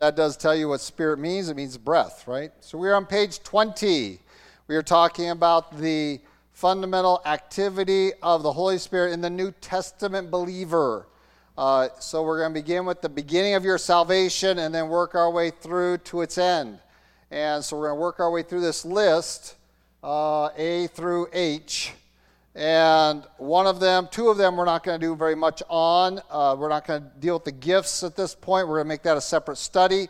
That does tell you what spirit means. It means breath, right? So we're on page 20. We are talking about the fundamental activity of the Holy Spirit in the New Testament believer. Uh, so we're going to begin with the beginning of your salvation and then work our way through to its end. And so we're going to work our way through this list, uh, A through H. And one of them, two of them, we're not going to do very much on. Uh, we're not going to deal with the gifts at this point. We're going to make that a separate study.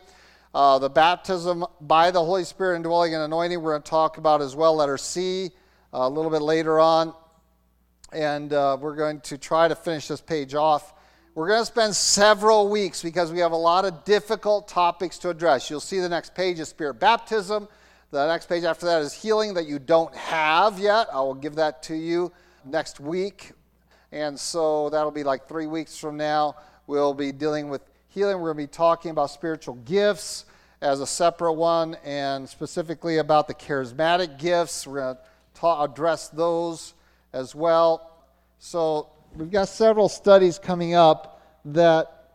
Uh, the baptism by the Holy Spirit and dwelling and anointing, we're going to talk about as well, letter C, uh, a little bit later on. And uh, we're going to try to finish this page off. We're going to spend several weeks because we have a lot of difficult topics to address. You'll see the next page is spirit baptism. The next page after that is healing that you don't have yet. I will give that to you next week. And so that'll be like three weeks from now. We'll be dealing with healing. We're going to be talking about spiritual gifts as a separate one and specifically about the charismatic gifts. We're going to ta- address those as well. So we've got several studies coming up that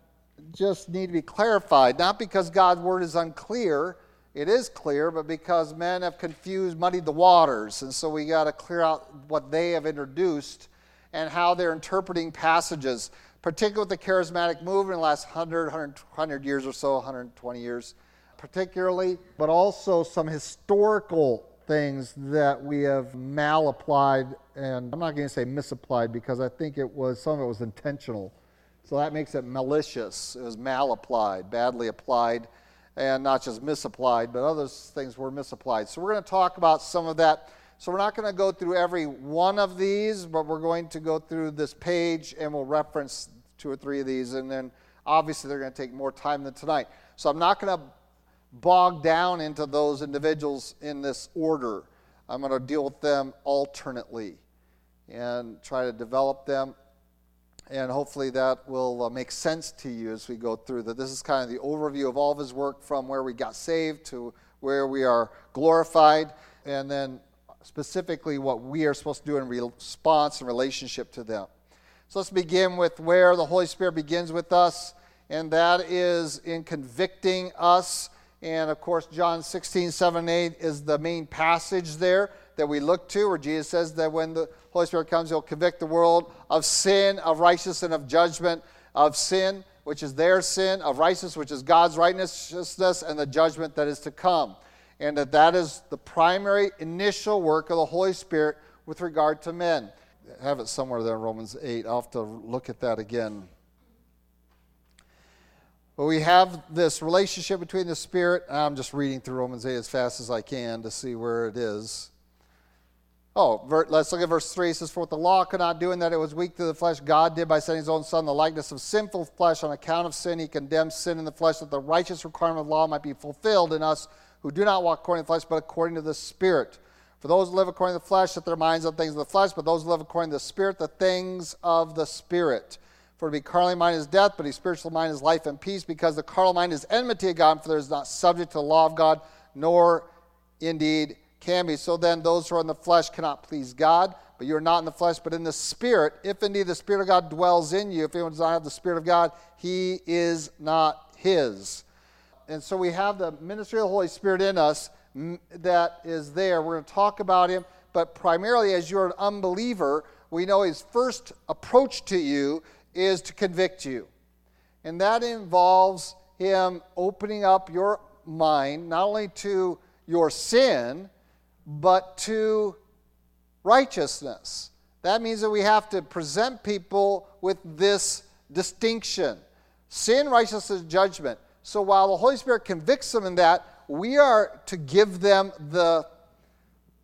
just need to be clarified, not because God's word is unclear it is clear, but because men have confused, muddied the waters. And so we got to clear out what they have introduced and how they're interpreting passages, particularly with the charismatic movement in the last 100, 100 years or so, 120 years, particularly, but also some historical things that we have malapplied, and I'm not going to say misapplied because I think it was some of it was intentional. So that makes it malicious. It was malapplied, badly applied and not just misapplied, but other things were misapplied. So we're going to talk about some of that. So we're not going to go through every one of these, but we're going to go through this page and we'll reference two or three of these. And then obviously they're going to take more time than tonight. So I'm not going to bog down into those individuals in this order. I'm going to deal with them alternately and try to develop them and hopefully that will uh, make sense to you as we go through that. This is kind of the overview of all of his work from where we got saved to where we are glorified, and then specifically what we are supposed to do in response and relationship to them. So let's begin with where the Holy Spirit begins with us, and that is in convicting us. And of course, John 16, 7, 8 is the main passage there that we look to, where Jesus says that when the Holy Spirit comes, He'll convict the world of sin, of righteousness, and of judgment, of sin, which is their sin, of righteousness, which is God's righteousness, and the judgment that is to come. And that that is the primary initial work of the Holy Spirit with regard to men. I have it somewhere there in Romans 8. I'll have to look at that again. But we have this relationship between the Spirit. I'm just reading through Romans 8 as fast as I can to see where it is. Oh, let's look at verse 3. It says, For what the law could not do in that it was weak through the flesh, God did by sending his own Son, the likeness of sinful flesh. On account of sin, he condemned sin in the flesh, that the righteous requirement of the law might be fulfilled in us who do not walk according to the flesh, but according to the Spirit. For those who live according to the flesh, set their minds on things of the flesh, but those who live according to the Spirit, the things of the Spirit. For to be carnally minded is death, but a spiritual mind is life and peace, because the carnal mind is enmity of God, for there is not subject to the law of God, nor indeed can be. So then, those who are in the flesh cannot please God, but you are not in the flesh, but in the Spirit. If indeed the Spirit of God dwells in you, if anyone does not have the Spirit of God, he is not his. And so we have the ministry of the Holy Spirit in us that is there. We're going to talk about him, but primarily as you're an unbeliever, we know his first approach to you is to convict you. And that involves him opening up your mind not only to your sin, but to righteousness. That means that we have to present people with this distinction sin, righteousness, judgment. So while the Holy Spirit convicts them in that, we are to give them the,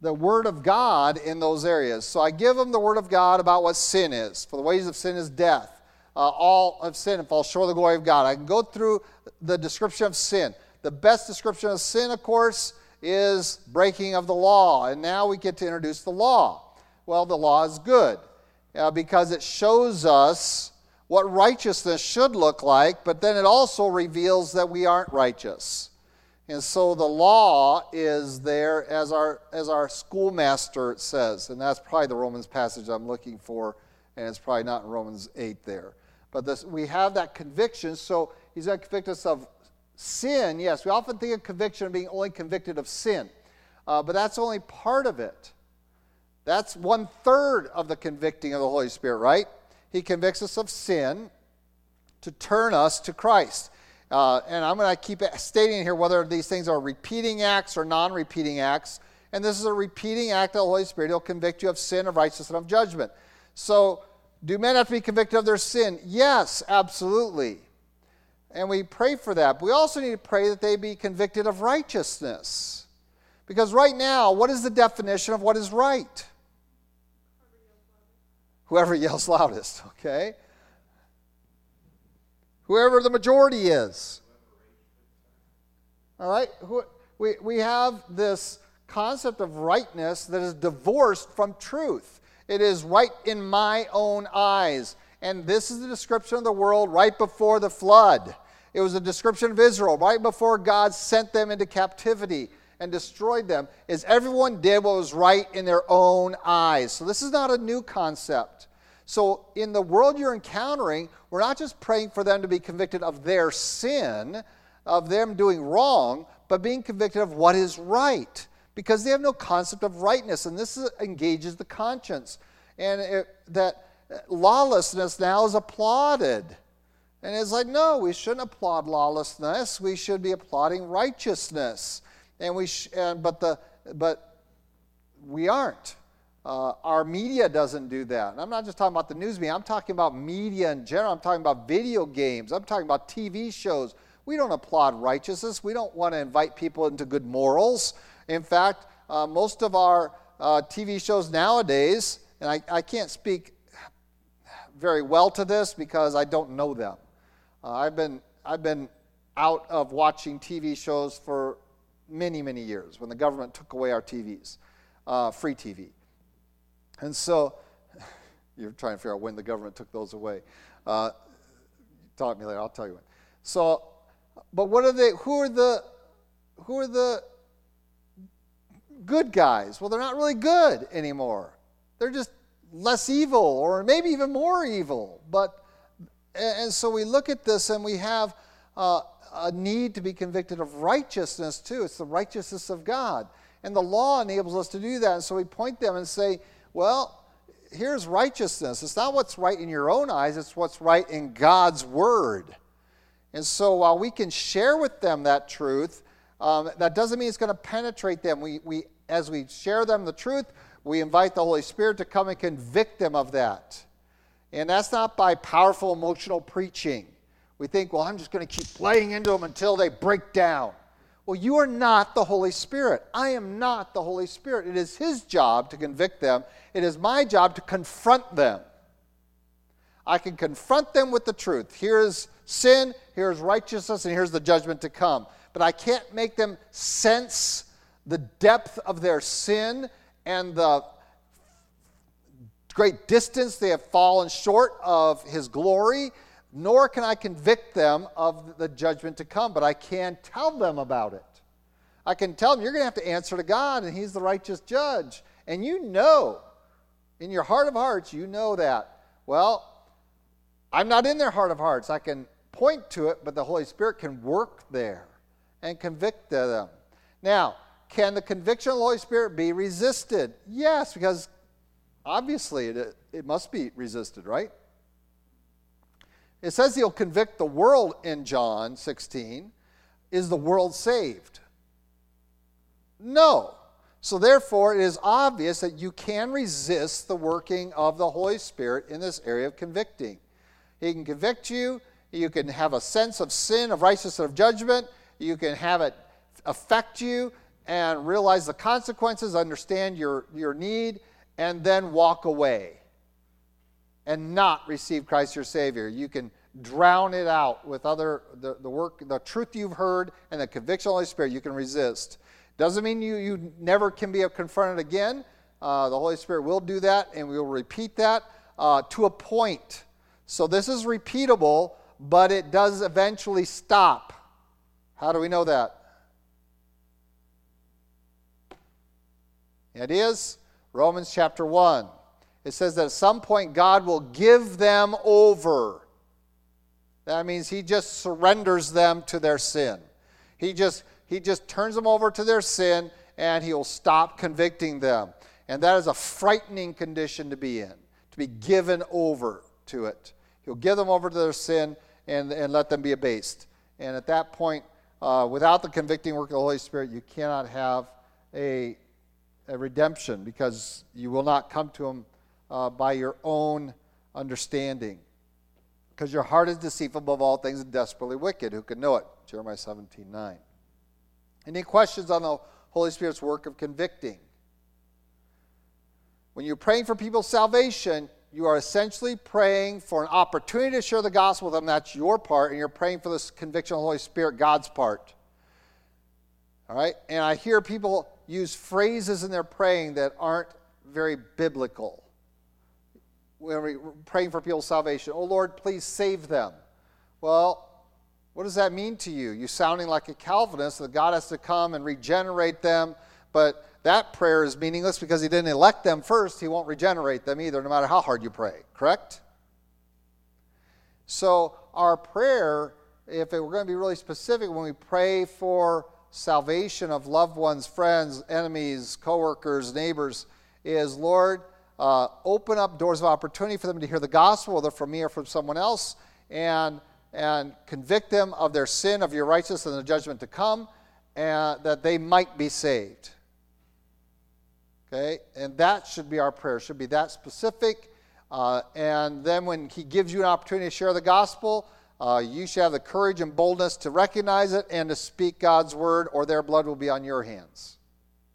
the Word of God in those areas. So I give them the Word of God about what sin is. For the wages of sin is death. Uh, all of sin and fall short of the glory of God. I can go through the description of sin. The best description of sin, of course, is breaking of the law. And now we get to introduce the law. Well, the law is good uh, because it shows us what righteousness should look like, but then it also reveals that we aren't righteous. And so the law is there as our, as our schoolmaster says. And that's probably the Romans passage I'm looking for, and it's probably not in Romans 8 there. But this, we have that conviction, so he's going to convict us of sin, yes, we often think of conviction of being only convicted of sin, uh, but that's only part of it. That's one third of the convicting of the Holy Spirit, right? He convicts us of sin to turn us to Christ. Uh, and I'm going to keep stating here whether these things are repeating acts or non repeating acts. And this is a repeating act of the Holy Spirit. He'll convict you of sin, of righteousness, and of judgment. So, do men have to be convicted of their sin? Yes, absolutely. And we pray for that. But we also need to pray that they be convicted of righteousness. Because right now, what is the definition of what is right? Whoever yells loudest, okay? Whoever the majority is. All right? We, we have this concept of rightness that is divorced from truth. It is right in my own eyes. And this is the description of the world right before the flood. It was a description of Israel right before God sent them into captivity and destroyed them, is everyone did what was right in their own eyes. So this is not a new concept. So in the world you're encountering, we're not just praying for them to be convicted of their sin, of them doing wrong, but being convicted of what is right. Because they have no concept of rightness, and this is, engages the conscience. And it, that lawlessness now is applauded. And it's like, no, we shouldn't applaud lawlessness. We should be applauding righteousness. And we sh- and, but, the, but we aren't. Uh, our media doesn't do that. And I'm not just talking about the news media, I'm talking about media in general. I'm talking about video games, I'm talking about TV shows. We don't applaud righteousness, we don't want to invite people into good morals. In fact, uh, most of our uh, TV shows nowadays, and I, I, can't speak very well to this because I don't know them. Uh, I've, been, I've been out of watching TV shows for many, many years when the government took away our TVs, uh, free TV. And so, you're trying to figure out when the government took those away. Uh, talk me later. I'll tell you when. So, but what are they? Who are the? Who are the good guys? Well, they're not really good anymore. They're just less evil, or maybe even more evil. But and so we look at this, and we have uh, a need to be convicted of righteousness too. It's the righteousness of God, and the law enables us to do that. And so we point them and say well, here's righteousness. It's not what's right in your own eyes, it's what's right in God's Word. And so while we can share with them that truth, um, that doesn't mean it's going to penetrate them. We, we, as we share them the truth, we invite the Holy Spirit to come and convict them of that. And that's not by powerful emotional preaching. We think, well, I'm just going to keep playing into them until they break down. Well, you are not the Holy Spirit. I am not the Holy Spirit. It is His job to convict them, it is my job to confront them. I can confront them with the truth. Here's sin, here's righteousness, and here's the judgment to come. But I can't make them sense the depth of their sin and the great distance they have fallen short of His glory nor can I convict them of the judgment to come, but I can tell them about it. I can tell them, you're going to have to answer to God, and He's the righteous judge. And you know, in your heart of hearts, you know that. Well, I'm not in their heart of hearts. I can point to it, but the Holy Spirit can work there and convict them. Now, can the conviction of the Holy Spirit be resisted? Yes, because obviously it, it must be resisted, right? It says he'll convict the world in John 16. Is the world saved? No. So, therefore, it is obvious that you can resist the working of the Holy Spirit in this area of convicting. He can convict you, you can have a sense of sin, of righteousness, of judgment, you can have it affect you and realize the consequences, understand your, your need, and then walk away and not receive Christ your Savior. You can drown it out with other the, the work, the truth you've heard, and the conviction of the Holy Spirit. You can resist. Doesn't mean you, you never can be confronted again. Uh, the Holy Spirit will do that, and we will repeat that uh, to a point. So this is repeatable, but it does eventually stop. How do we know that? It is Romans chapter 1 it says that at some point God will give them over. That means He just surrenders them to their sin. He just, he just turns them over to their sin and he'll stop convicting them. And that is a frightening condition to be in, to be given over to it. He'll give them over to their sin and, and let them be abased. And at that point, uh, without the convicting work of the Holy Spirit, you cannot have a, a redemption because you will not come to Him uh, by your own understanding. Because your heart is deceitful above all things and desperately wicked. Who can know it? Jeremiah 17 9. Any questions on the Holy Spirit's work of convicting? When you're praying for people's salvation, you are essentially praying for an opportunity to share the gospel with them. That's your part. And you're praying for this conviction of the Holy Spirit, God's part. All right? And I hear people use phrases in their praying that aren't very biblical. When we're praying for people's salvation, oh Lord, please save them. Well, what does that mean to you? You sounding like a Calvinist that God has to come and regenerate them, but that prayer is meaningless because he didn't elect them first. He won't regenerate them either, no matter how hard you pray, correct? So, our prayer, if it, we're going to be really specific, when we pray for salvation of loved ones, friends, enemies, coworkers, neighbors, is Lord, uh, open up doors of opportunity for them to hear the gospel, whether from me or from someone else, and, and convict them of their sin, of your righteousness, and the judgment to come, and that they might be saved. Okay? And that should be our prayer, should be that specific. Uh, and then when He gives you an opportunity to share the gospel, uh, you should have the courage and boldness to recognize it and to speak God's word, or their blood will be on your hands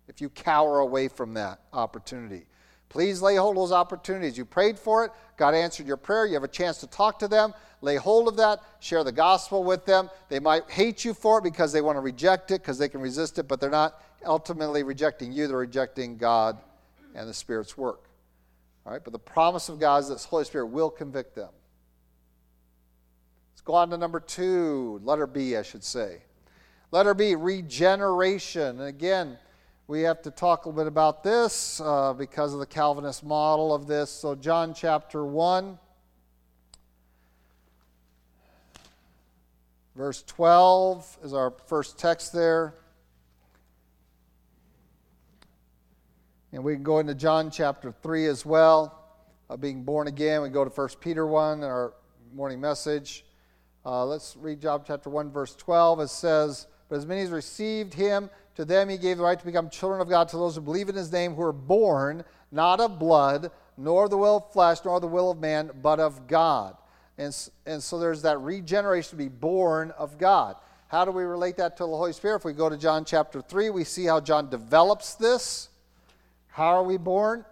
if you cower away from that opportunity. Please lay hold of those opportunities. You prayed for it, God answered your prayer, you have a chance to talk to them. Lay hold of that, share the gospel with them. They might hate you for it because they want to reject it, because they can resist it, but they're not ultimately rejecting you, they're rejecting God and the Spirit's work. All right, but the promise of God is that the Holy Spirit will convict them. Go on to number two, letter B, I should say. Letter B, regeneration. And again, we have to talk a little bit about this uh, because of the Calvinist model of this. So, John chapter 1, verse 12 is our first text there. And we can go into John chapter 3 as well, uh, being born again. We go to 1 Peter 1 in our morning message. Uh, let's read John chapter 1, verse 12. It says, But as many as received him, to them he gave the right to become children of God, to those who believe in his name, who are born not of blood, nor the will of flesh, nor the will of man, but of God. And, and so there's that regeneration to be born of God. How do we relate that to the Holy Spirit? If we go to John chapter 3, we see how John develops this. How are we born?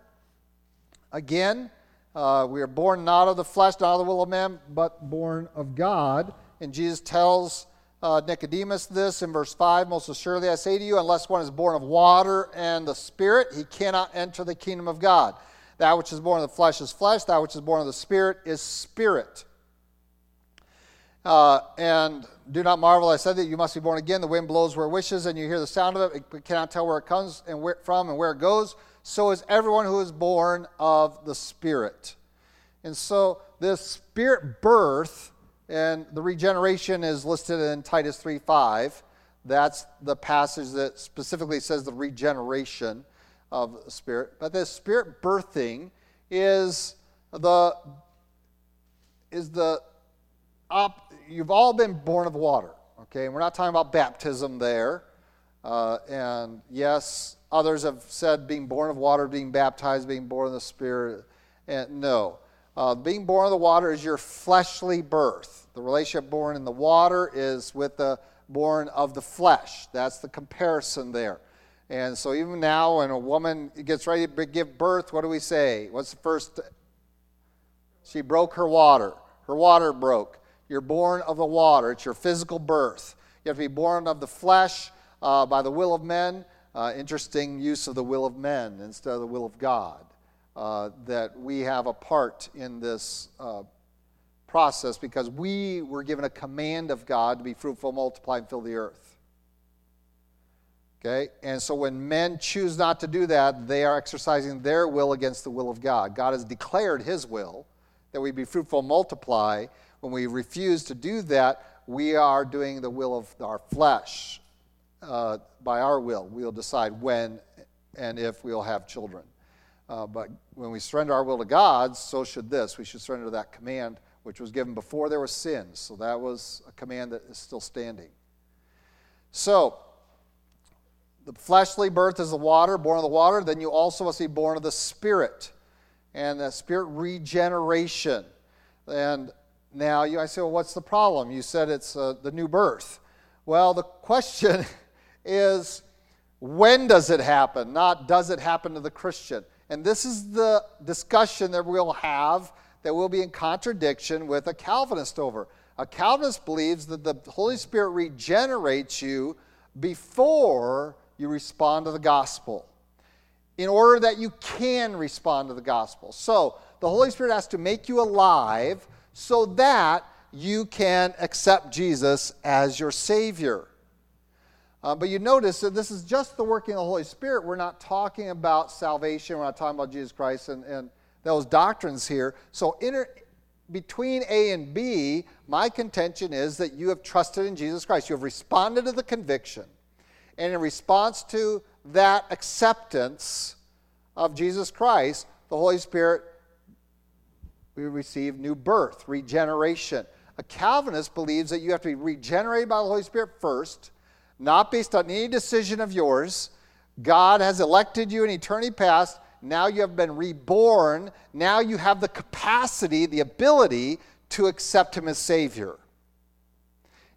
Again, uh, we are born not of the flesh, not of the will of man, but born of God. And Jesus tells uh, Nicodemus this in verse 5 Most assuredly I say to you, unless one is born of water and the Spirit, he cannot enter the kingdom of God. That which is born of the flesh is flesh, that which is born of the Spirit is spirit. Uh, and do not marvel, I said that you must be born again. The wind blows where it wishes, and you hear the sound of it, but cannot tell where it comes and where, from and where it goes so is everyone who is born of the Spirit. And so this spirit birth and the regeneration is listed in Titus 3:5. That's the passage that specifically says the regeneration of the spirit. But this spirit birthing is the is the op, you've all been born of water. Okay, we're not talking about baptism there. Uh, and yes, Others have said being born of water, being baptized, being born of the Spirit. And no. Uh, being born of the water is your fleshly birth. The relationship born in the water is with the born of the flesh. That's the comparison there. And so even now, when a woman gets ready to give birth, what do we say? What's the first? She broke her water. Her water broke. You're born of the water. It's your physical birth. You have to be born of the flesh uh, by the will of men uh, interesting use of the will of men instead of the will of God. Uh, that we have a part in this uh, process because we were given a command of God to be fruitful, multiply, and fill the earth. Okay? And so when men choose not to do that, they are exercising their will against the will of God. God has declared his will that we be fruitful, multiply. When we refuse to do that, we are doing the will of our flesh uh, by our will. We'll decide when and if we'll have children. Uh, but when we surrender our will to God, so should this. We should surrender that command which was given before there was sin. So that was a command that is still standing. So, the fleshly birth is the water, born of the water. Then you also must be born of the Spirit, and the Spirit regeneration. And now you, I say, well, what's the problem? You said it's uh, the new birth. Well, the question is, when does it happen? Not does it happen to the Christian? And this is the discussion that we'll have that will be in contradiction with a Calvinist over. A Calvinist believes that the Holy Spirit regenerates you before you respond to the gospel in order that you can respond to the gospel. So, the Holy Spirit has to make you alive so that you can accept Jesus as your Savior. Uh, but you notice that this is just the working of the Holy Spirit. We're not talking about salvation, we're not talking about Jesus Christ and, and those doctrines here. So, inter, between A and B, my contention is that you have trusted in Jesus Christ. You have responded to the conviction. And in response to that acceptance of Jesus Christ, the Holy Spirit, we receive new birth, regeneration. A Calvinist believes that you have to be regenerated by the Holy Spirit first, not based on any decision of yours. God has elected you in eternity past now you have been reborn. Now you have the capacity, the ability to accept Him as Savior.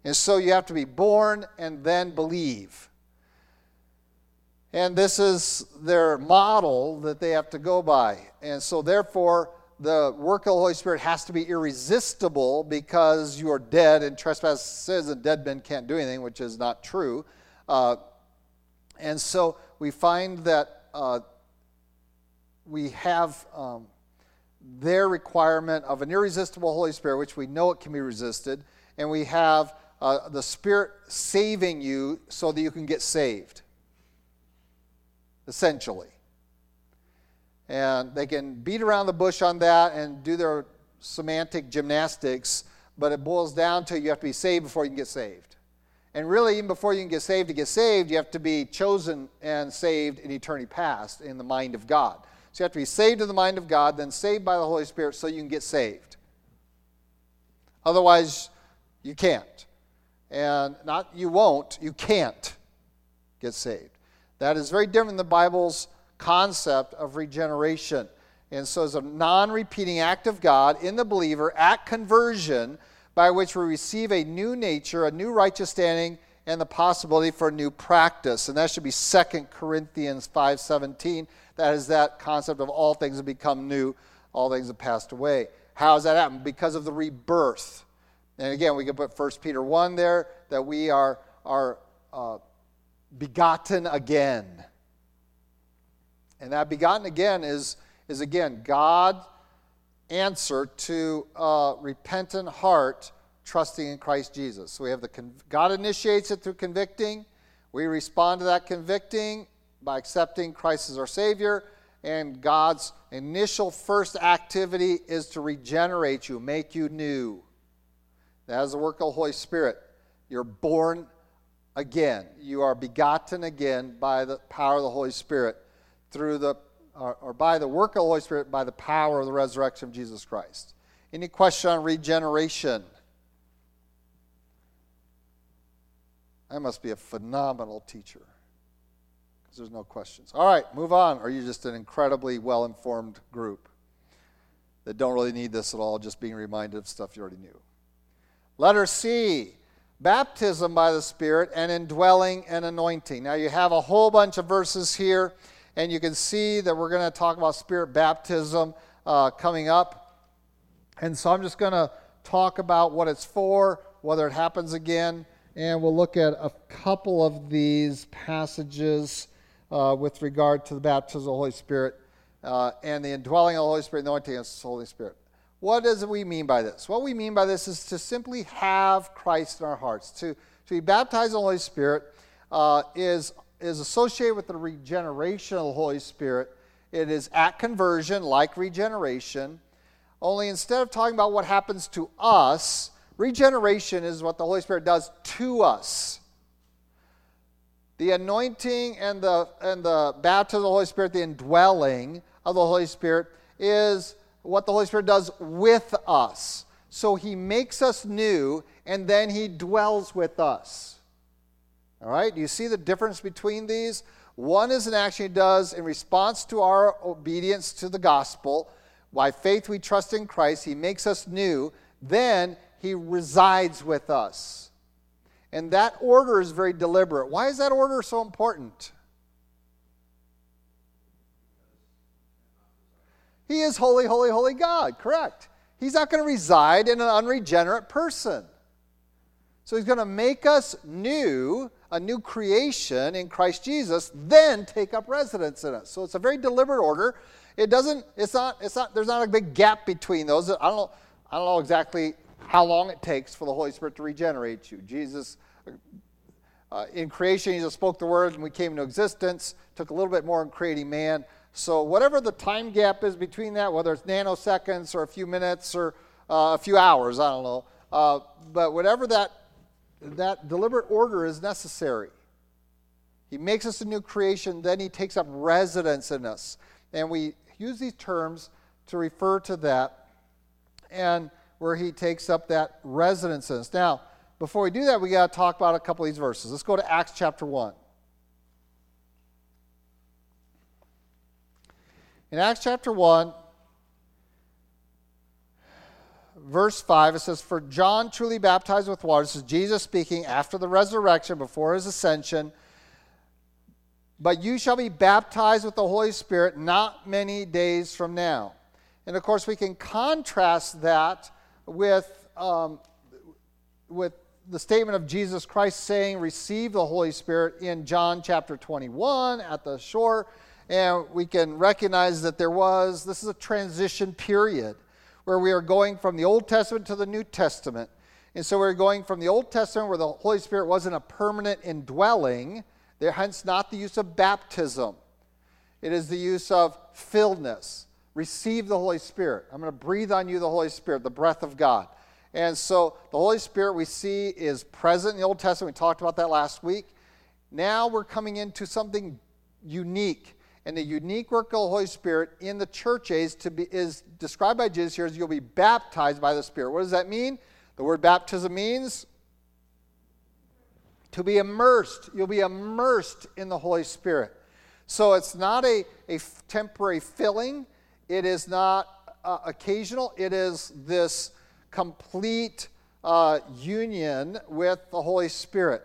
And so you have to be born and then believe. And this is their model that they have to go by. And so, therefore, the work of the Holy Spirit has to be irresistible because you are dead and trespass sins and dead men can't do anything, which is not true. Uh, and so we find that uh, we have um, their requirement of an irresistible Holy Spirit, which we know it can be resisted, and we have uh, the Spirit saving you so that you can get saved, essentially. And they can beat around the bush on that and do their semantic gymnastics, but it boils down to you have to be saved before you can get saved. And really, even before you can get saved, to get saved, you have to be chosen and saved in eternity past in the mind of God. So you have to be saved in the mind of God, then saved by the Holy Spirit so you can get saved. Otherwise, you can't. And not you won't, you can't get saved. That is very different than the Bible's concept of regeneration. And so it's a non repeating act of God in the believer at conversion by which we receive a new nature, a new righteous standing, and the possibility for a new practice. And that should be 2 Corinthians 5:17. That is that concept of all things have become new, all things have passed away. How does that happen? Because of the rebirth. And again, we can put 1 Peter 1 there, that we are, are uh, begotten again. And that begotten again is, is again, God answer to a repentant heart trusting in Christ Jesus. So we have the God initiates it through convicting. We respond to that convicting by accepting Christ as our Savior. And God's initial first activity is to regenerate you, make you new. That is the work of the Holy Spirit. You're born again. You are begotten again by the power of the Holy Spirit through the or, by the work of the Holy Spirit by the power of the resurrection of Jesus Christ. Any question on regeneration? I must be a phenomenal teacher because there's no questions. All right, move on. Are you just an incredibly well informed group that don't really need this at all, just being reminded of stuff you already knew? Letter C baptism by the Spirit and indwelling and anointing. Now, you have a whole bunch of verses here, and you can see that we're going to talk about Spirit baptism uh, coming up. And so I'm just going to talk about what it's for, whether it happens again, and we'll look at a couple of these passages uh, with regard to the baptism of the Holy Spirit uh, and the indwelling of the Holy Spirit, the anointing of the Holy Spirit. What does we mean by this? What we mean by this is to simply have Christ in our hearts. To, to be baptized in the Holy Spirit uh, is, is associated with the regeneration of the Holy Spirit. It is at conversion, like regeneration. Only instead of talking about what happens to us, regeneration is what the Holy Spirit does to us. The anointing and the, and the baptism of the Holy Spirit, the indwelling of the Holy Spirit, is what the Holy Spirit does with us. So he makes us new and then he dwells with us. All right? Do you see the difference between these? One is an action he does in response to our obedience to the gospel. By faith we trust in Christ. He makes us new. Then he resides with us. And that order is very deliberate. Why is that order so important? He is holy, holy, holy God, correct. He's not going to reside in an unregenerate person. So he's going to make us new, a new creation in Christ Jesus, then take up residence in us. So it's a very deliberate order. It doesn't, it's not, it's not, there's not a big gap between those. I don't know, I don't know exactly how long it takes for the Holy Spirit to regenerate you. Jesus, uh, in creation, he just spoke the word and we came into existence. Took a little bit more in creating man. So, whatever the time gap is between that, whether it's nanoseconds or a few minutes or uh, a few hours, I don't know. Uh, but whatever that, that deliberate order is necessary. He makes us a new creation, then he takes up residence in us. And we use these terms to refer to that, and where he takes up that residence in us. Now, before we do that, we got to talk about a couple of these verses. Let's go to Acts chapter 1. In Acts chapter 1, verse 5, it says, For John truly baptized with water. This is Jesus speaking after the resurrection, before his ascension. But you shall be baptized with the Holy Spirit not many days from now. And of course, we can contrast that with, um, with the statement of Jesus Christ saying, Receive the Holy Spirit in John chapter 21 at the shore and we can recognize that there was, this is a transition period where we are going from the Old Testament to the New Testament. And so we're going from the Old Testament where the Holy Spirit wasn't a permanent indwelling, there hence not the use of baptism. It is the use of filledness. Receive the Holy Spirit. I'm going to breathe on you the Holy Spirit, the breath of God. And so the Holy Spirit we see is present in the Old Testament. We talked about that last week. Now we're coming into something unique and the unique work of the Holy Spirit in the church age to be, is described by Jesus here as you'll be baptized by the Spirit. What does that mean? The word baptism means to be immersed. You'll be immersed in the Holy Spirit. So it's not a, a temporary filling, it is not uh, occasional, it is this complete uh, union with the Holy Spirit.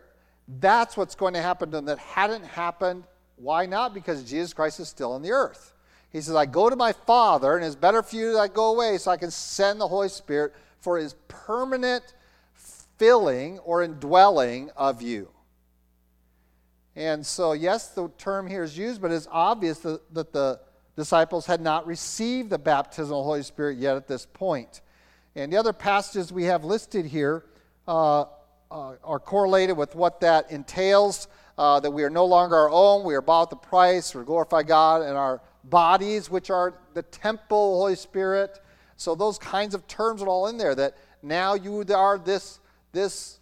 That's what's going to happen to them that hadn't happened why not? Because Jesus Christ is still on the earth. He says, I go to my Father, and it's better for you that I go away so I can send the Holy Spirit for his permanent filling or indwelling of you. And so, yes, the term here is used, but it's obvious that, that the disciples had not received the baptism of the Holy Spirit yet at this point. And the other passages we have listed here uh, uh, are correlated with what that entails uh, that we are no longer our own. We are bought the price. We glorify God in our bodies, which are the temple, of the Holy Spirit. So those kinds of terms are all in there. That now you are this this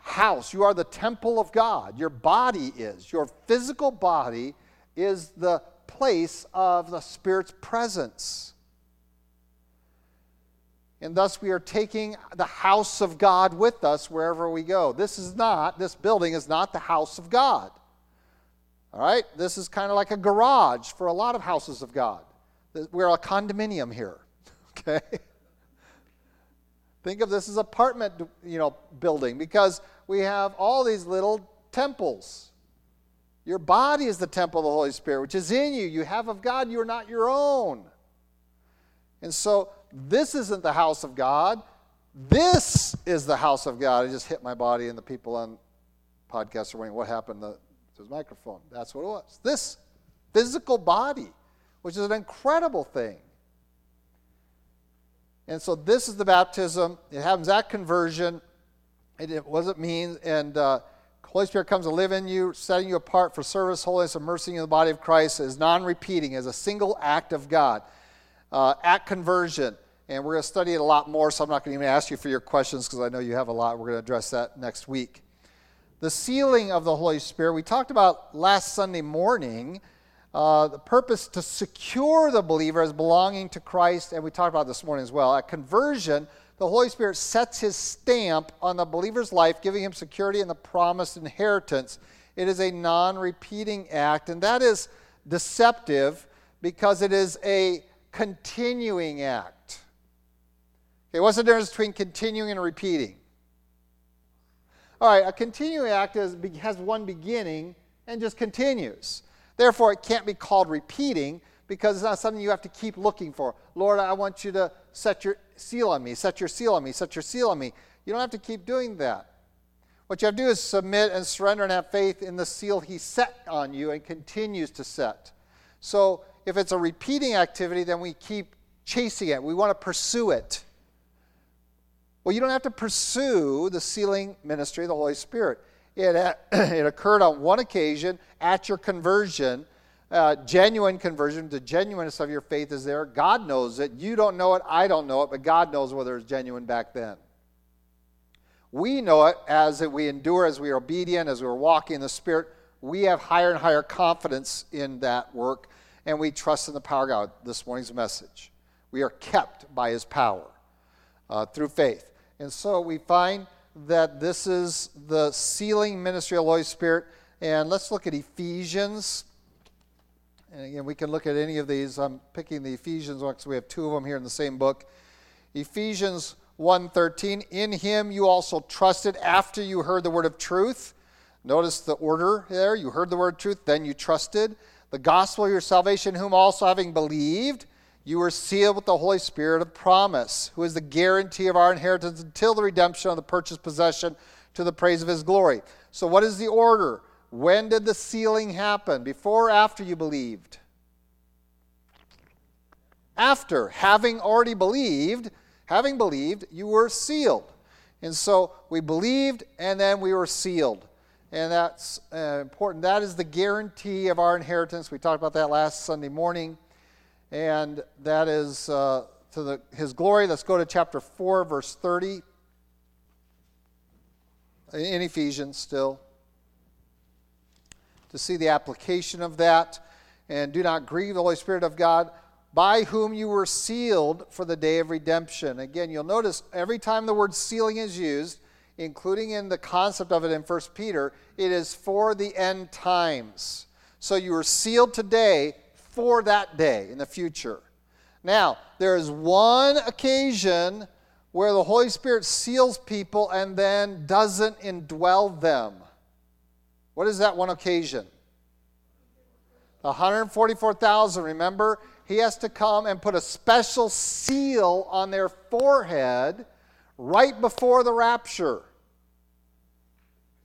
house. You are the temple of God. Your body is. Your physical body is the place of the Spirit's presence and thus we are taking the house of God with us wherever we go. This is not, this building is not the house of God. All right? This is kind of like a garage for a lot of houses of God. We're a condominium here. Okay? Think of this as apartment, you know, building because we have all these little temples. Your body is the temple of the Holy Spirit, which is in you. You have of God, you are not your own. And so this isn't the house of God. This is the house of God. I just hit my body, and the people on podcast are wondering what happened to his microphone. That's what it was. This physical body, which is an incredible thing. And so this is the baptism. It happens at conversion. It, it it mean? And uh, Holy Spirit comes to live in you, setting you apart for service, holiness, immersing you in the body of Christ is non-repeating, as a single act of God. Uh, at conversion, and we're going to study it a lot more, so I'm not going to even ask you for your questions because I know you have a lot. We're going to address that next week. the sealing of the Holy Spirit, we talked about last Sunday morning. Uh, the purpose to secure the believer as belonging to Christ, and we talked about this morning as well. At conversion, the Holy Spirit sets his stamp on the believer's life, giving him security and the promised inheritance. It is a non repeating act, and that is deceptive because it is a continuing act. Okay, what's the difference between continuing and repeating? All right, a continuing act is, has one beginning and just continues. Therefore, it can't be called repeating because it's not something you have to keep looking for. Lord, I want you to set your seal on me, set your seal on me, set your seal on me. You don't have to keep doing that. What you have to do is submit and surrender and have faith in the seal He set on you and continues to set. So, if it's a repeating activity, then we keep chasing it. We want to pursue it. Well, you don't have to pursue the sealing ministry of the Holy Spirit. It, it occurred on one occasion at your conversion, uh, genuine conversion. The genuineness of your faith is there. God knows it. You don't know it. I don't know it, but God knows whether it's genuine back then. We know it as we endure, as we are obedient, as we're walking in the Spirit. We have higher and higher confidence in that work, and we trust in the power of God. This morning's message. We are kept by His power uh, through faith. And so we find that this is the sealing ministry of the Holy Spirit. And let's look at Ephesians. And again, we can look at any of these. I'm picking the Ephesians one because we have two of them here in the same book. Ephesians 1:13 In him you also trusted after you heard the word of truth. Notice the order there. You heard the word of truth, then you trusted. The gospel of your salvation, whom also having believed, you were sealed with the Holy Spirit of promise, who is the guarantee of our inheritance until the redemption of the purchased possession to the praise of his glory. So, what is the order? When did the sealing happen? Before or after you believed? After, having already believed, having believed, you were sealed. And so we believed and then we were sealed. And that's uh, important. That is the guarantee of our inheritance. We talked about that last Sunday morning and that is uh, to the, his glory. Let's go to chapter 4, verse 30. In Ephesians, still. To see the application of that. And do not grieve the Holy Spirit of God, by whom you were sealed for the day of redemption. Again, you'll notice every time the word sealing is used, including in the concept of it in 1 Peter, it is for the end times. So you are sealed today for that day in the future. Now, there is one occasion where the Holy Spirit seals people and then doesn't indwell them. What is that one occasion? The 144,000, remember? He has to come and put a special seal on their forehead right before the rapture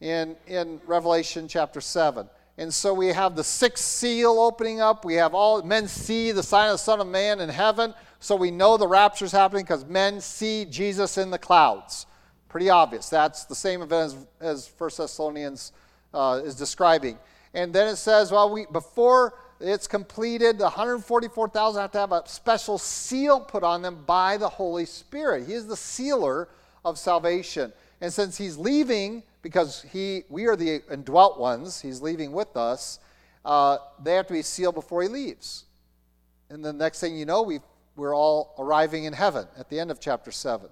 in, in Revelation chapter 7. And so we have the sixth seal opening up. We have all men see the sign of the Son of Man in heaven. So we know the rapture is happening because men see Jesus in the clouds. Pretty obvious. That's the same event as, as 1 Thessalonians uh, is describing. And then it says, well, we, before it's completed, the 144,000 have to have a special seal put on them by the Holy Spirit. He is the sealer of salvation. And since he's leaving because he, we are the indwelt ones, he's leaving with us, uh, they have to be sealed before he leaves. And the next thing you know, we we're all arriving in heaven at the end of chapter 7.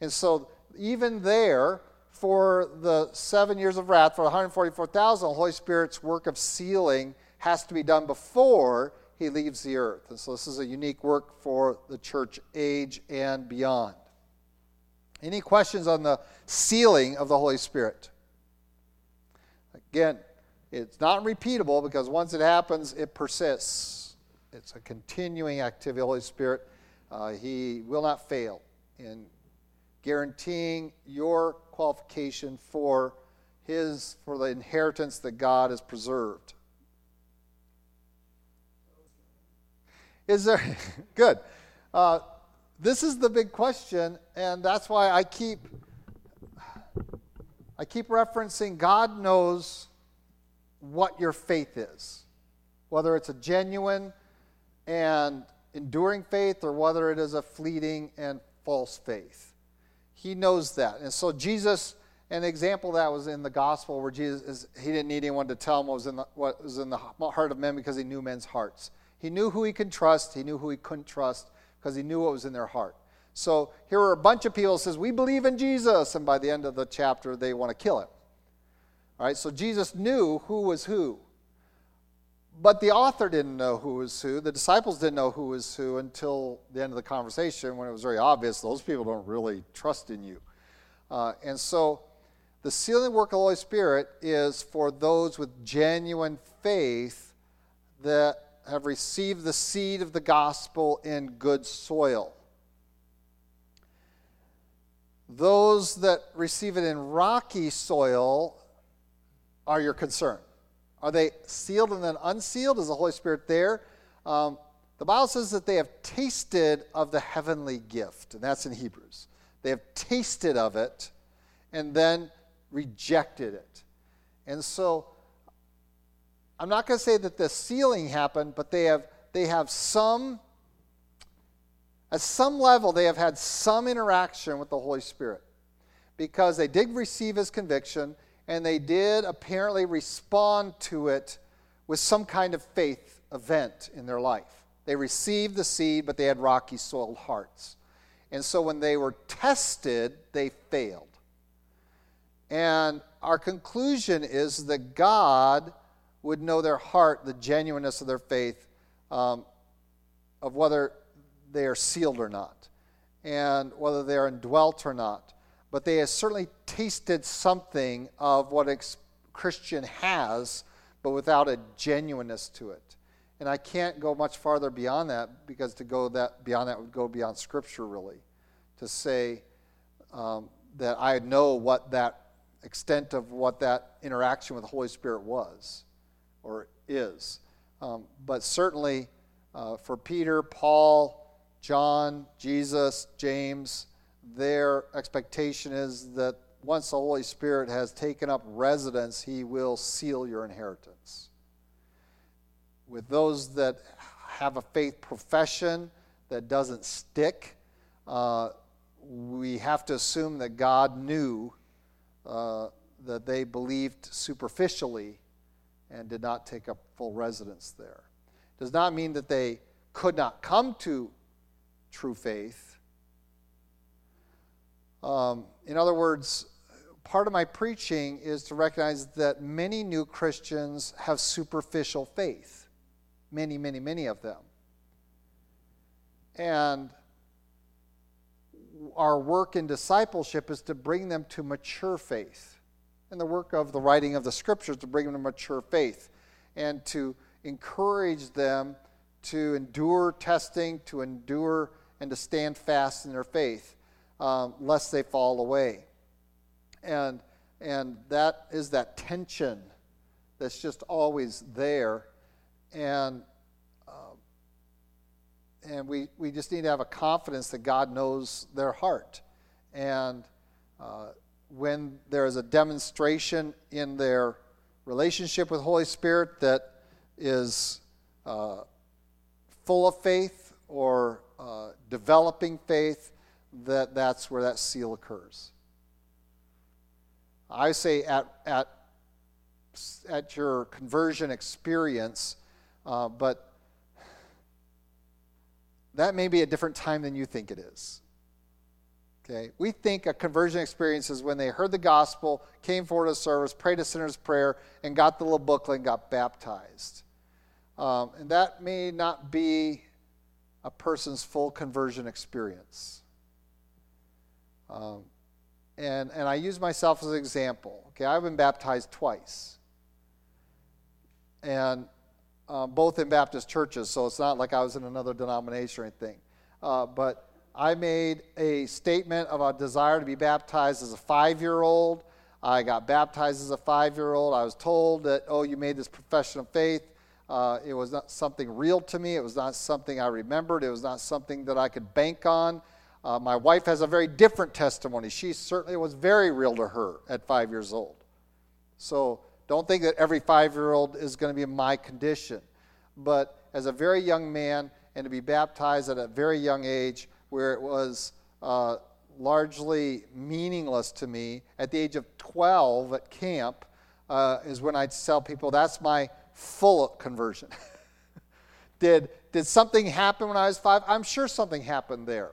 And so, even there, for the seven years of wrath, for 144,000, the Holy Spirit's work of sealing has to be done before he leaves the earth. And so, this is a unique work for the church age and beyond. Any questions on the sealing of the Holy Spirit? Again, it's not repeatable because once it happens, it persists. It's a continuing activity of the Holy Spirit. Uh, he will not fail in guaranteeing your qualification for his for the inheritance that God has preserved. Is there good? Uh, this is the big question, and that's why I keep I keep referencing God knows what your faith is. Whether it's a genuine and enduring faith or whether it is a fleeting and false faith. He knows that. And so Jesus an example that was in the gospel where Jesus is, he didn't need anyone to tell him what was, in the, what was in the heart of men because he knew men's hearts. He knew who he could trust, he knew who he couldn't trust because he knew what was in their heart. So here are a bunch of people says, "We believe in Jesus," and by the end of the chapter they want to kill him. All right, so Jesus knew who was who. But the author didn't know who was who. The disciples didn't know who was who until the end of the conversation when it was very obvious those people don't really trust in you. Uh, and so the sealing work of the Holy Spirit is for those with genuine faith that have received the seed of the gospel in good soil. Those that receive it in rocky soil are your concern. Are they sealed and then unsealed? Is the Holy Spirit there? Um, the Bible says that they have tasted of the heavenly gift, and that's in Hebrews. They have tasted of it and then rejected it. And so I'm not going to say that the sealing happened, but they have they have some at some level they have had some interaction with the Holy Spirit because they did receive his conviction and they did apparently respond to it with some kind of faith event in their life. They received the seed, but they had rocky soiled hearts. And so when they were tested, they failed. And our conclusion is that God would know their heart, the genuineness of their faith, um, of whether they are sealed or not, and whether they are indwelt or not but they have certainly tasted something of what a Christian has, but without a genuineness to it. And I can't go much farther beyond that because to go that beyond that would go beyond Scripture, really, to say um, that I know what that extent of what that interaction with the Holy Spirit was or is. Um, but certainly uh, for Peter, Paul, John, Jesus, James, their expectation is that once the Holy Spirit has taken up residence, he will seal your inheritance. With those that have a faith profession that doesn't stick, uh, we have to assume that God knew uh, that they believed superficially and did not take up full residence there. Does not mean that they could not come to true faith um, in other words, part of my preaching is to recognize that many new Christians have superficial faith. Many, many, many of them. And our work in discipleship is to bring them to mature faith. And the work of the writing of the scriptures to bring them to mature faith and to encourage them to endure testing, to endure and to stand fast in their faith um, lest they fall away. And, and that is that tension that's just always there. And, uh, and we, we just need to have a confidence that God knows their heart. And uh, when there is a demonstration in their relationship with Holy Spirit that is uh, full of faith or uh, developing faith, that that's where that seal occurs. I say at, at, at your conversion experience, uh, but that may be a different time than you think it is. Okay? We think a conversion experience is when they heard the gospel, came forward to service, prayed a sinner's prayer, and got the little booklet and got baptized. Um, and that may not be a person's full conversion experience. Um, and, and I use myself as an example. Okay, I've been baptized twice. And um, both in Baptist churches, so it's not like I was in another denomination or anything. Uh, but I made a statement of a desire to be baptized as a five year old. I got baptized as a five year old. I was told that, oh, you made this profession of faith. Uh, it was not something real to me. It was not something I remembered. It was not something that I could bank on. Uh, my wife has a very different testimony. She certainly was very real to her at five years old. So don't think that every five year old is going to be in my condition. But as a very young man, and to be baptized at a very young age, where it was uh, largely meaningless to me. At the age of 12 at camp uh, is when I'd tell people that's my full conversion. did, did something happen when I was five? I'm sure something happened there.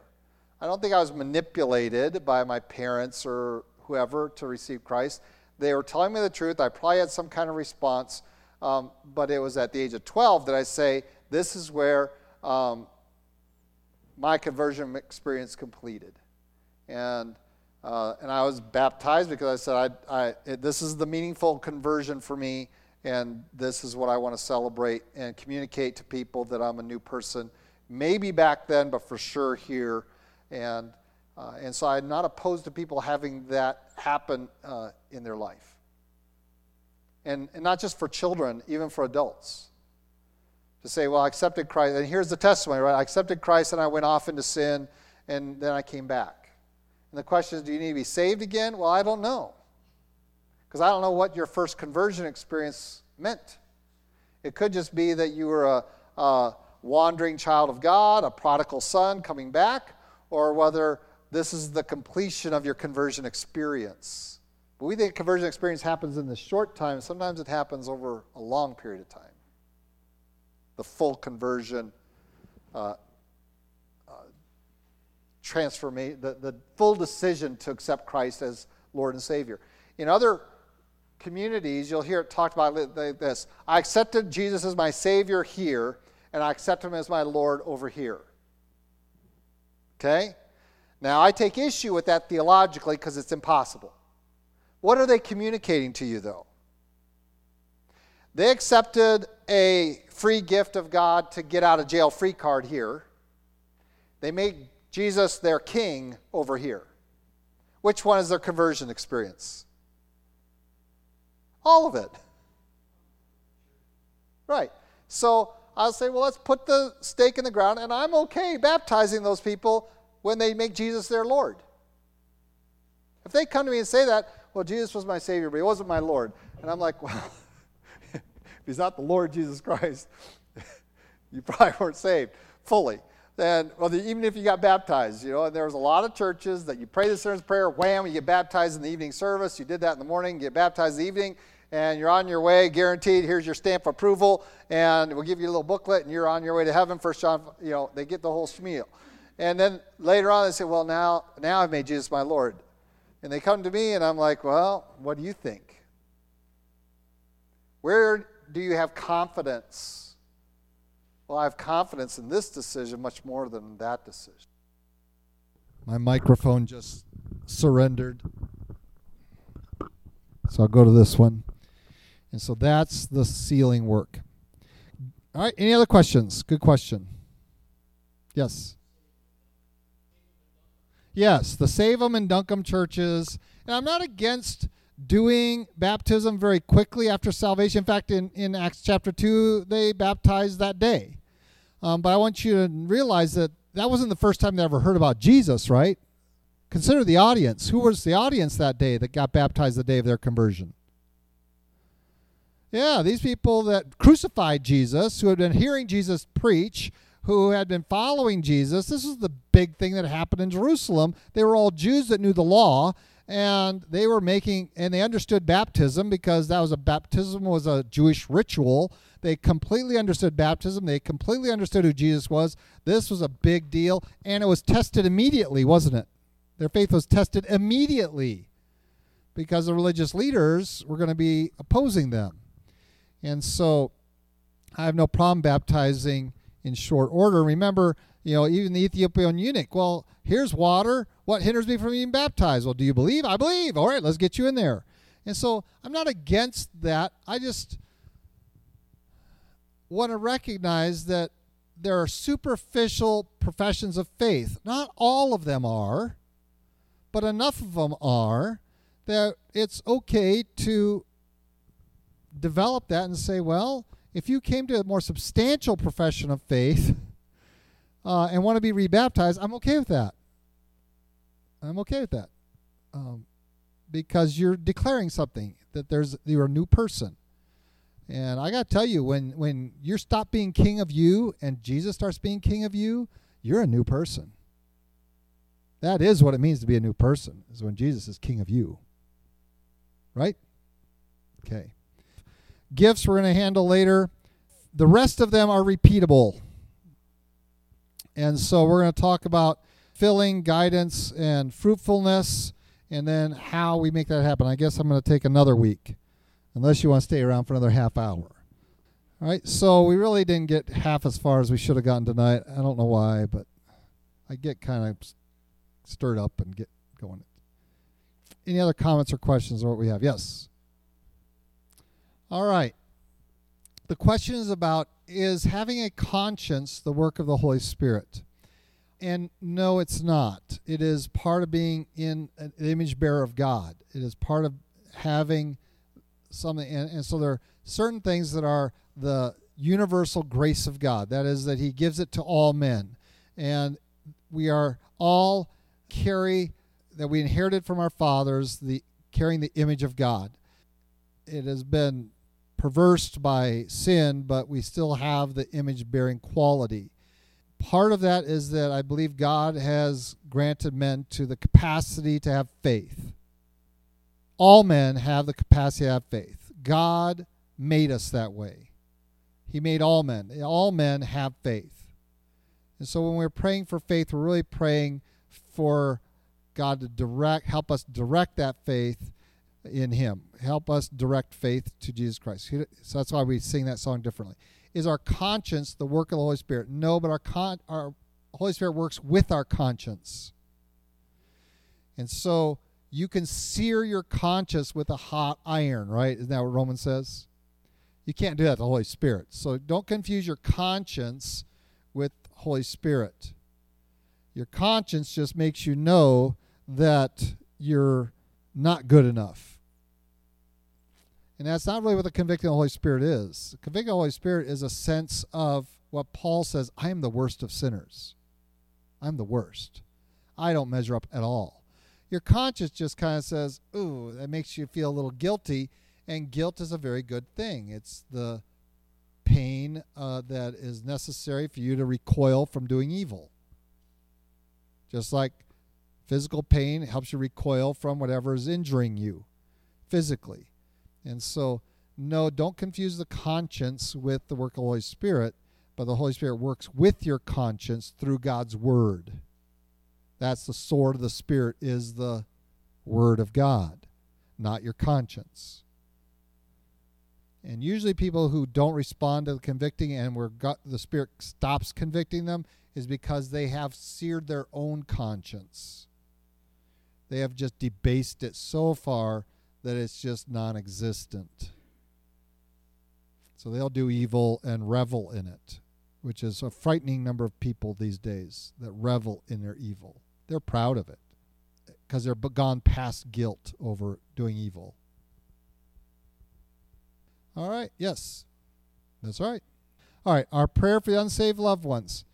I don't think I was manipulated by my parents or whoever to receive Christ. They were telling me the truth. I probably had some kind of response, um, but it was at the age of 12 that I say, This is where um, my conversion experience completed. And, uh, and I was baptized because I said, I, I, it, This is the meaningful conversion for me, and this is what I want to celebrate and communicate to people that I'm a new person. Maybe back then, but for sure here. And, uh, and so I'm not opposed to people having that happen uh, in their life. And, and not just for children, even for adults to say, well, I accepted Christ. And here's the testimony, right? I accepted Christ and I went off into sin and then I came back. And the question is, do you need to be saved again? Well, I don't know. Because I don't know what your first conversion experience meant. It could just be that you were a, a wandering child of God, a prodigal son coming back, or whether this is the completion of your conversion experience. But we think conversion experience happens in the short time. Sometimes it happens over a long period of time the full conversion, uh, uh, transformation, the, the full decision to accept Christ as Lord and Savior. In other communities, you'll hear it talked about like this I accepted Jesus as my Savior here, and I accept Him as my Lord over here. Okay? Now, I take issue with that theologically because it's impossible. What are they communicating to you, though? They accepted a free gift of God to get out of jail free card here. They made Jesus their king over here. Which one is their conversion experience? All of it. Right. So I'll say, well, let's put the stake in the ground, and I'm okay baptizing those people when they make Jesus their Lord. If they come to me and say that, well, Jesus was my Savior, but he wasn't my Lord. And I'm like, well, he's not the Lord Jesus Christ, you probably weren't saved fully. Then, well, the, even if you got baptized, you know, and there was a lot of churches that you pray the sinner's prayer, wham, you get baptized in the evening service. You did that in the morning, get baptized in the evening, and you're on your way, guaranteed. Here's your stamp of approval, and we'll give you a little booklet, and you're on your way to heaven. First John, you know, they get the whole schmeal. And then later on, they say, well, now, now I've made Jesus my Lord. And they come to me, and I'm like, well, what do you think? Where do you have confidence? Well, I have confidence in this decision much more than that decision. My microphone just surrendered. So I'll go to this one. And so that's the sealing work. All right, any other questions? Good question. Yes. Yes, the Save them and dunk them churches. And I'm not against doing baptism very quickly after salvation. In fact, in, in Acts chapter 2, they baptized that day. Um, but I want you to realize that that wasn't the first time they ever heard about Jesus, right? Consider the audience. Who was the audience that day that got baptized the day of their conversion? Yeah, these people that crucified Jesus, who had been hearing Jesus preach, who had been following Jesus. This is the big thing that happened in Jerusalem. They were all Jews that knew the law, and they were making and they understood baptism because that was a baptism was a Jewish ritual. They completely understood baptism. They completely understood who Jesus was. This was a big deal and it was tested immediately, wasn't it? Their faith was tested immediately because the religious leaders were going to be opposing them. And so I have no problem baptizing in short order. Remember, you know, even the Ethiopian eunuch, well, here's water. What hinders me from being baptized? Well, do you believe? I believe. All right, let's get you in there. And so I'm not against that. I just want to recognize that there are superficial professions of faith. Not all of them are, but enough of them are that it's okay to develop that and say, well, if you came to a more substantial profession of faith, uh, and want to be rebaptized, I'm okay with that. I'm okay with that. Um, because you're declaring something that there's you're a new person. And I got to tell you, when when you stop being king of you and Jesus starts being king of you, you're a new person. That is what it means to be a new person, is when Jesus is king of you. Right? Okay. Gifts we're going to handle later. The rest of them are repeatable. And so we're going to talk about filling, guidance, and fruitfulness, and then how we make that happen. I guess I'm going to take another week, unless you want to stay around for another half hour. All right, so we really didn't get half as far as we should have gotten tonight. I don't know why, but I get kind of stirred up and get going. Any other comments or questions or what we have? Yes. All right. The question is about is having a conscience the work of the Holy Spirit? And no, it's not. It is part of being in an image bearer of God. It is part of having something. And, and so there are certain things that are the universal grace of God. That is, that He gives it to all men. And we are all carry that we inherited from our fathers, the carrying the image of God. It has been perversed by sin, but we still have the image bearing quality. Part of that is that I believe God has granted men to the capacity to have faith. All men have the capacity to have faith. God made us that way. He made all men. All men have faith. And so when we're praying for faith, we're really praying for God to direct, help us direct that faith in Him. Help us direct faith to Jesus Christ. So that's why we sing that song differently. Is our conscience the work of the Holy Spirit? No, but our con- our Holy Spirit works with our conscience. And so you can sear your conscience with a hot iron, right? Isn't that what Romans says? You can't do that the Holy Spirit. So don't confuse your conscience with Holy Spirit. Your conscience just makes you know that you're not good enough. And that's not really what the convicting of the Holy Spirit is. The convicting of the Holy Spirit is a sense of what Paul says I am the worst of sinners. I'm the worst. I don't measure up at all. Your conscience just kind of says, ooh, that makes you feel a little guilty. And guilt is a very good thing. It's the pain uh, that is necessary for you to recoil from doing evil. Just like physical pain helps you recoil from whatever is injuring you physically. And so, no, don't confuse the conscience with the work of the Holy Spirit, but the Holy Spirit works with your conscience through God's Word. That's the sword of the Spirit, is the Word of God, not your conscience. And usually, people who don't respond to the convicting and where God, the Spirit stops convicting them is because they have seared their own conscience. They have just debased it so far that it's just non existent. So they'll do evil and revel in it, which is a frightening number of people these days that revel in their evil. They're proud of it because they're gone past guilt over doing evil. All right, yes, that's right. All right, our prayer for the unsaved loved ones.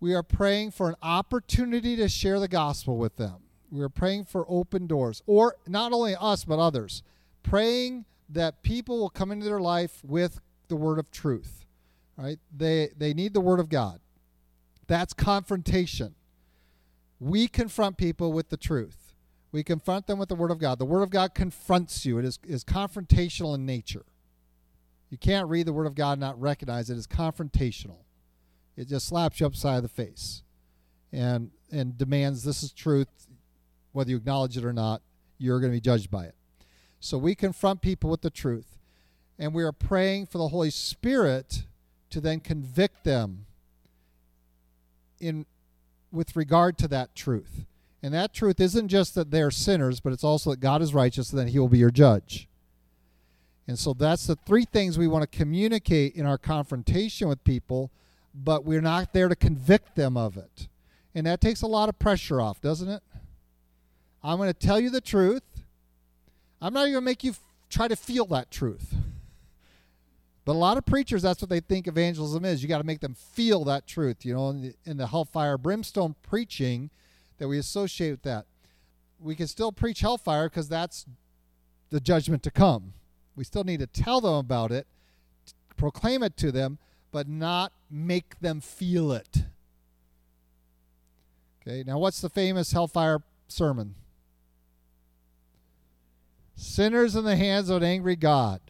We are praying for an opportunity to share the gospel with them. We are praying for open doors, or not only us, but others. Praying that people will come into their life with the word of truth. Right? They they need the word of God. That's confrontation. We confront people with the truth. We confront them with the word of God. The word of God confronts you. It is, is confrontational in nature. You can't read the word of God and not recognize it as confrontational. It just slaps you upside the face and and demands this is truth whether you acknowledge it or not, you're going to be judged by it. So we confront people with the truth, and we are praying for the Holy Spirit to then convict them in with regard to that truth. And that truth isn't just that they're sinners, but it's also that God is righteous and that he will be your judge. And so that's the three things we want to communicate in our confrontation with people, but we're not there to convict them of it. And that takes a lot of pressure off, doesn't it? I'm going to tell you the truth. I'm not even going to make you f- try to feel that truth. But a lot of preachers, that's what they think evangelism is. You got to make them feel that truth, you know, in the, in the hellfire brimstone preaching that we associate with that. We can still preach hellfire because that's the judgment to come. We still need to tell them about it, proclaim it to them, but not make them feel it. Okay, now what's the famous hellfire sermon? Sinners in the hands of an angry God.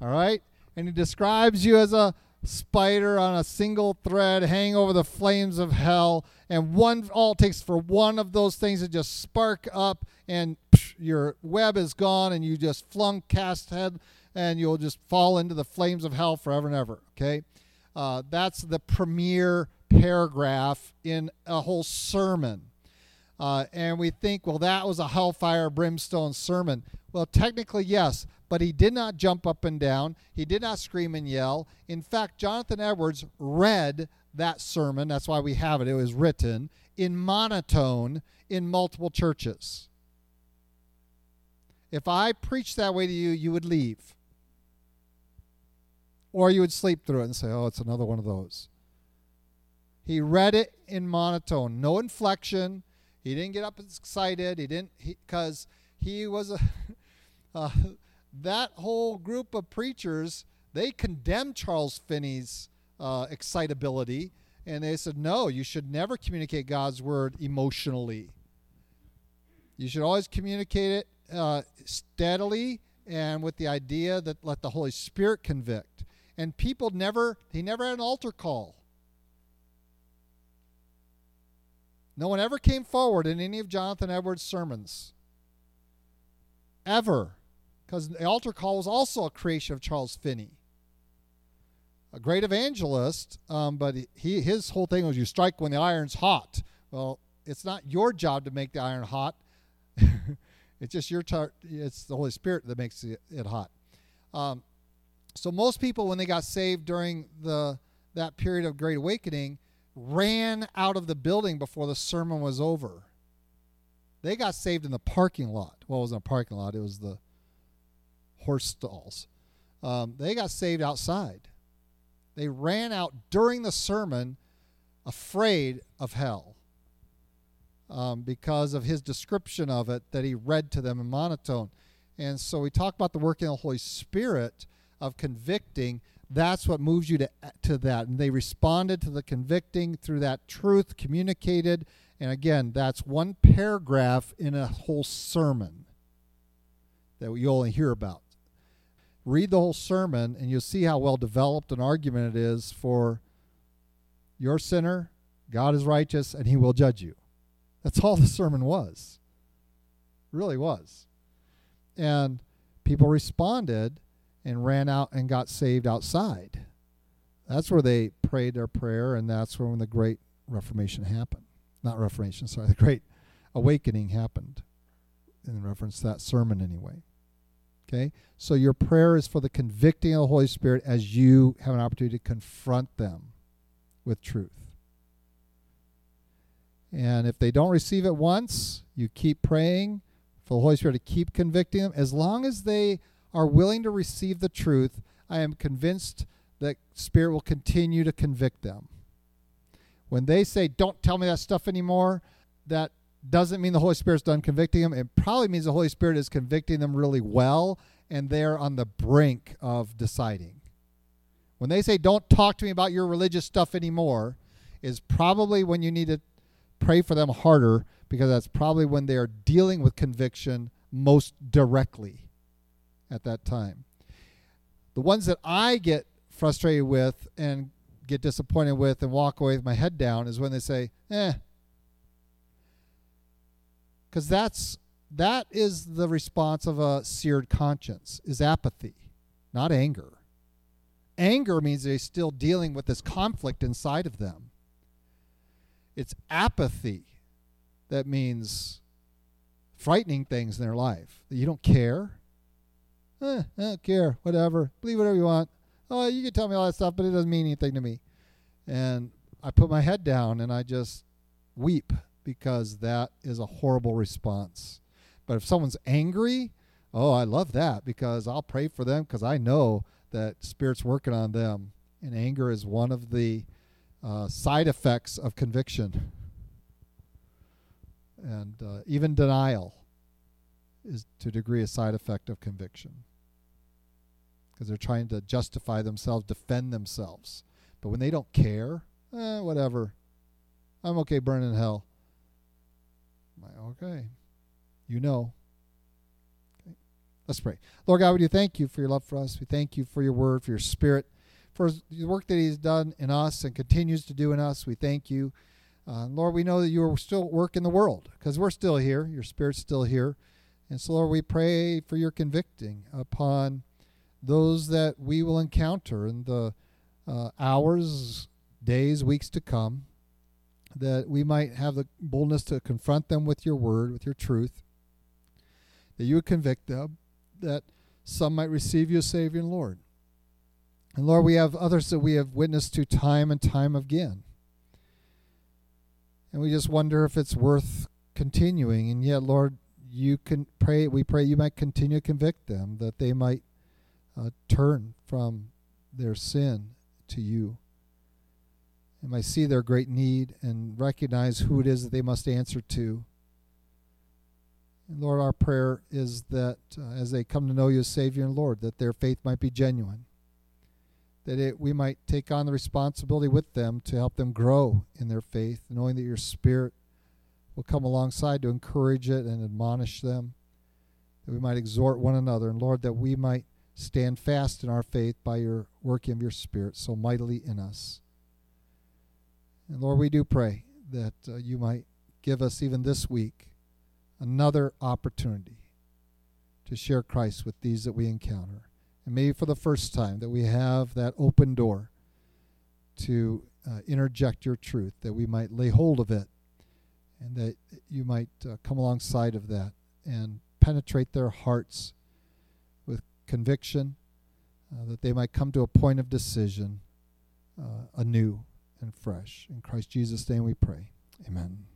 All right? And he describes you as a spider on a single thread hanging over the flames of hell. And one all it takes for one of those things to just spark up and psh, your web is gone and you just flung cast head and you'll just fall into the flames of hell forever and ever. Okay? Uh, that's the premier paragraph in a whole sermon. Uh, and we think, well, that was a hellfire brimstone sermon. Well, technically, yes, but he did not jump up and down. He did not scream and yell. In fact, Jonathan Edwards read that sermon. That's why we have it. It was written in monotone in multiple churches. If I preached that way to you, you would leave. Or you would sleep through it and say, oh, it's another one of those. He read it in monotone, no inflection. He didn't get up excited. He didn't, because he, he, was a, uh, that whole group of preachers, they condemned Charles Finney's uh, excitability. And they said, no, you should never communicate God's word emotionally. You should always communicate it uh, steadily and with the idea that let the Holy Spirit convict. And people never, he never had an altar call. No one ever came forward in any of Jonathan Edwards' sermons. Ever. Because the altar call was also a creation of Charles Finney. A great evangelist, um, but he his whole thing was you strike when the iron's hot. Well, it's not your job to make the iron hot. it's just your tar- it's the Holy Spirit that makes it, hot. Um, so most people, when they got saved during the that period of Great Awakening, ran out of the building before the sermon was over. They got saved in the parking lot. Well, it wasn't a parking lot; it was the horse stalls. Um, they got saved outside. They ran out during the sermon, afraid of hell, um, because of his description of it that he read to them in monotone. And so we talk about the working of the Holy Spirit of convicting, that's what moves you to, to that. And they responded to the convicting through that truth communicated. And again, that's one paragraph in a whole sermon that you only hear about. Read the whole sermon, and you'll see how well developed an argument it is for your sinner, God is righteous, and he will judge you. That's all the sermon was. Really was. And people responded and ran out and got saved outside. That's where they prayed their prayer, and that's when the Great Reformation happened. Not Reformation, sorry, the Great Awakening happened in reference to that sermon, anyway. Okay? So your prayer is for the convicting of the Holy Spirit as you have an opportunity to confront them with truth. And if they don't receive it once, you keep praying for the Holy Spirit to keep convicting them. As long as they are willing to receive the truth, I am convinced that Spirit will continue to convict them. When they say, Don't tell me that stuff anymore, that doesn't mean the Holy Spirit's done convicting them. It probably means the Holy Spirit is convicting them really well and they're on the brink of deciding. When they say, Don't talk to me about your religious stuff anymore, is probably when you need to pray for them harder because that's probably when they are dealing with conviction most directly at that time. The ones that I get frustrated with and get disappointed with and walk away with my head down is when they say, eh. Because that's that is the response of a seared conscience, is apathy, not anger. Anger means they're still dealing with this conflict inside of them. It's apathy that means frightening things in their life. That you don't care eh, I don't care, whatever, believe whatever you want. Oh, you can tell me all that stuff, but it doesn't mean anything to me. And I put my head down and I just weep because that is a horrible response. But if someone's angry, oh, I love that because I'll pray for them because I know that Spirit's working on them. And anger is one of the uh, side effects of conviction. And uh, even denial is to a degree a side effect of conviction because they're trying to justify themselves, defend themselves. But when they don't care, eh, whatever. I'm okay burning in hell. Okay. You know. Okay. Let's pray. Lord God, we do thank you for your love for us. We thank you for your word, for your spirit, for the work that he's done in us and continues to do in us. We thank you. Uh, Lord, we know that you are still working the world because we're still here. Your spirit's still here. And so, Lord, we pray for your convicting upon those that we will encounter in the uh, hours, days, weeks to come, that we might have the boldness to confront them with your word, with your truth, that you would convict them, that some might receive you as Savior and Lord. And Lord, we have others that we have witnessed to time and time again. And we just wonder if it's worth continuing. And yet, Lord, you can pray, we pray you might continue to convict them, that they might uh, turn from their sin to you. And might see their great need and recognize who it is that they must answer to. And Lord, our prayer is that uh, as they come to know you as Savior and Lord, that their faith might be genuine. That it, we might take on the responsibility with them to help them grow in their faith, knowing that your Spirit will come alongside to encourage it and admonish them. That we might exhort one another. And Lord, that we might stand fast in our faith by your working of your Spirit so mightily in us. And Lord, we do pray that uh, you might give us even this week another opportunity to share Christ with these that we encounter. And maybe for the first time that we have that open door to uh, interject your truth, that we might lay hold of it, and that you might uh, come alongside of that and penetrate their hearts conviction, uh, that they might come to a point of decision uh, anew and fresh. In Christ Jesus' name we pray. Amen.